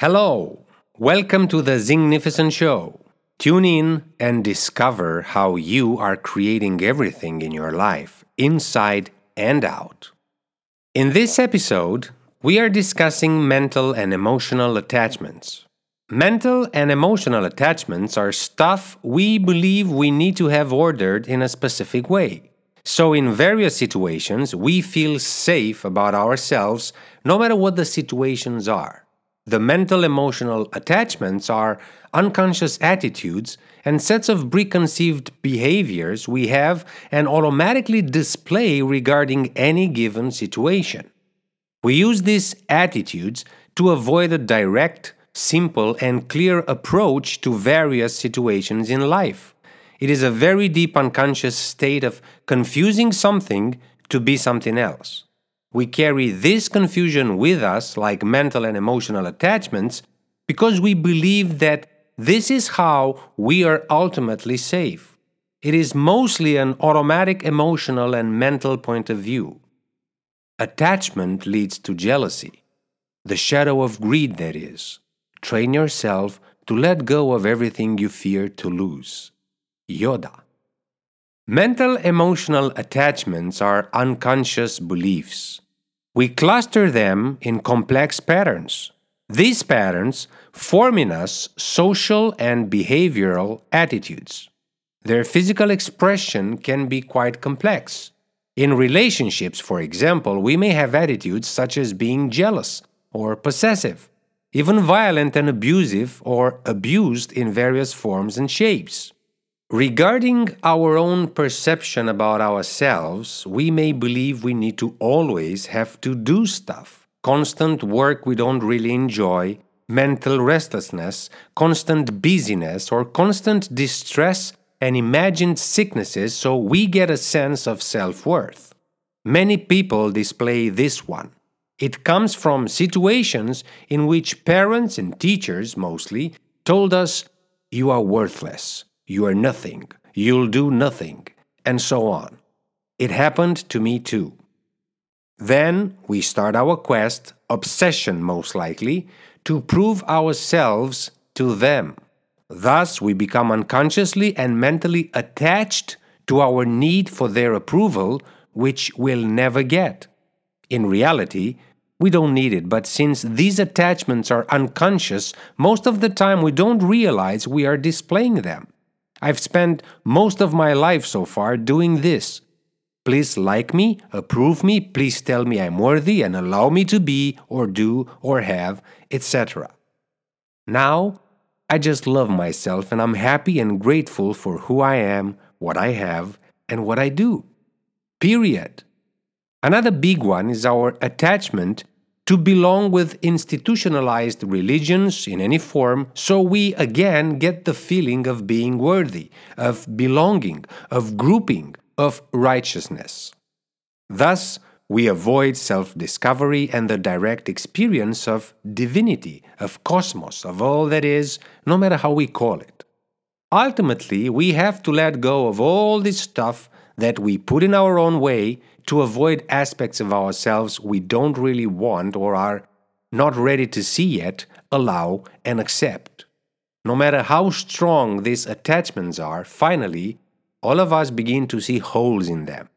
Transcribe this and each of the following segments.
Hello, welcome to the Zingnificent Show. Tune in and discover how you are creating everything in your life, inside and out. In this episode, we are discussing mental and emotional attachments. Mental and emotional attachments are stuff we believe we need to have ordered in a specific way. So, in various situations, we feel safe about ourselves no matter what the situations are. The mental emotional attachments are unconscious attitudes and sets of preconceived behaviors we have and automatically display regarding any given situation. We use these attitudes to avoid a direct, simple, and clear approach to various situations in life. It is a very deep unconscious state of confusing something to be something else. We carry this confusion with us, like mental and emotional attachments, because we believe that this is how we are ultimately safe. It is mostly an automatic emotional and mental point of view. Attachment leads to jealousy, the shadow of greed, that is. Train yourself to let go of everything you fear to lose. Yoda. Mental emotional attachments are unconscious beliefs. We cluster them in complex patterns. These patterns form in us social and behavioral attitudes. Their physical expression can be quite complex. In relationships, for example, we may have attitudes such as being jealous or possessive, even violent and abusive or abused in various forms and shapes. Regarding our own perception about ourselves, we may believe we need to always have to do stuff. Constant work we don't really enjoy, mental restlessness, constant busyness, or constant distress and imagined sicknesses so we get a sense of self worth. Many people display this one. It comes from situations in which parents and teachers mostly told us, You are worthless you are nothing, you'll do nothing, and so on. It happened to me too. Then we start our quest, obsession most likely, to prove ourselves to them. Thus, we become unconsciously and mentally attached to our need for their approval, which we'll never get. In reality, we don't need it, but since these attachments are unconscious, most of the time we don't realize we are displaying them. I've spent most of my life so far doing this. Please like me, approve me, please tell me I'm worthy and allow me to be or do or have, etc. Now, I just love myself and I'm happy and grateful for who I am, what I have, and what I do. Period. Another big one is our attachment to belong with institutionalized religions in any form, so we again get the feeling of being worthy, of belonging, of grouping, of righteousness. Thus, we avoid self discovery and the direct experience of divinity, of cosmos, of all that is, no matter how we call it. Ultimately, we have to let go of all this stuff that we put in our own way to avoid aspects of ourselves we don't really want or are not ready to see yet, allow, and accept. No matter how strong these attachments are, finally, all of us begin to see holes in them.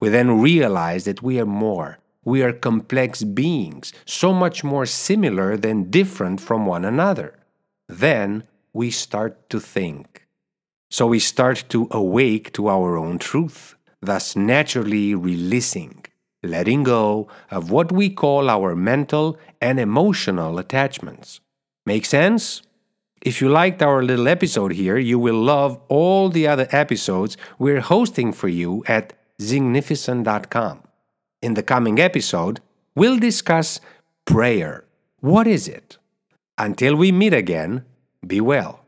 We then realize that we are more. We are complex beings, so much more similar than different from one another. Then we start to think. So we start to awake to our own truth thus naturally releasing, letting go of what we call our mental and emotional attachments. Make sense? If you liked our little episode here, you will love all the other episodes we're hosting for you at zingnificent.com. In the coming episode, we'll discuss prayer. What is it? Until we meet again, be well.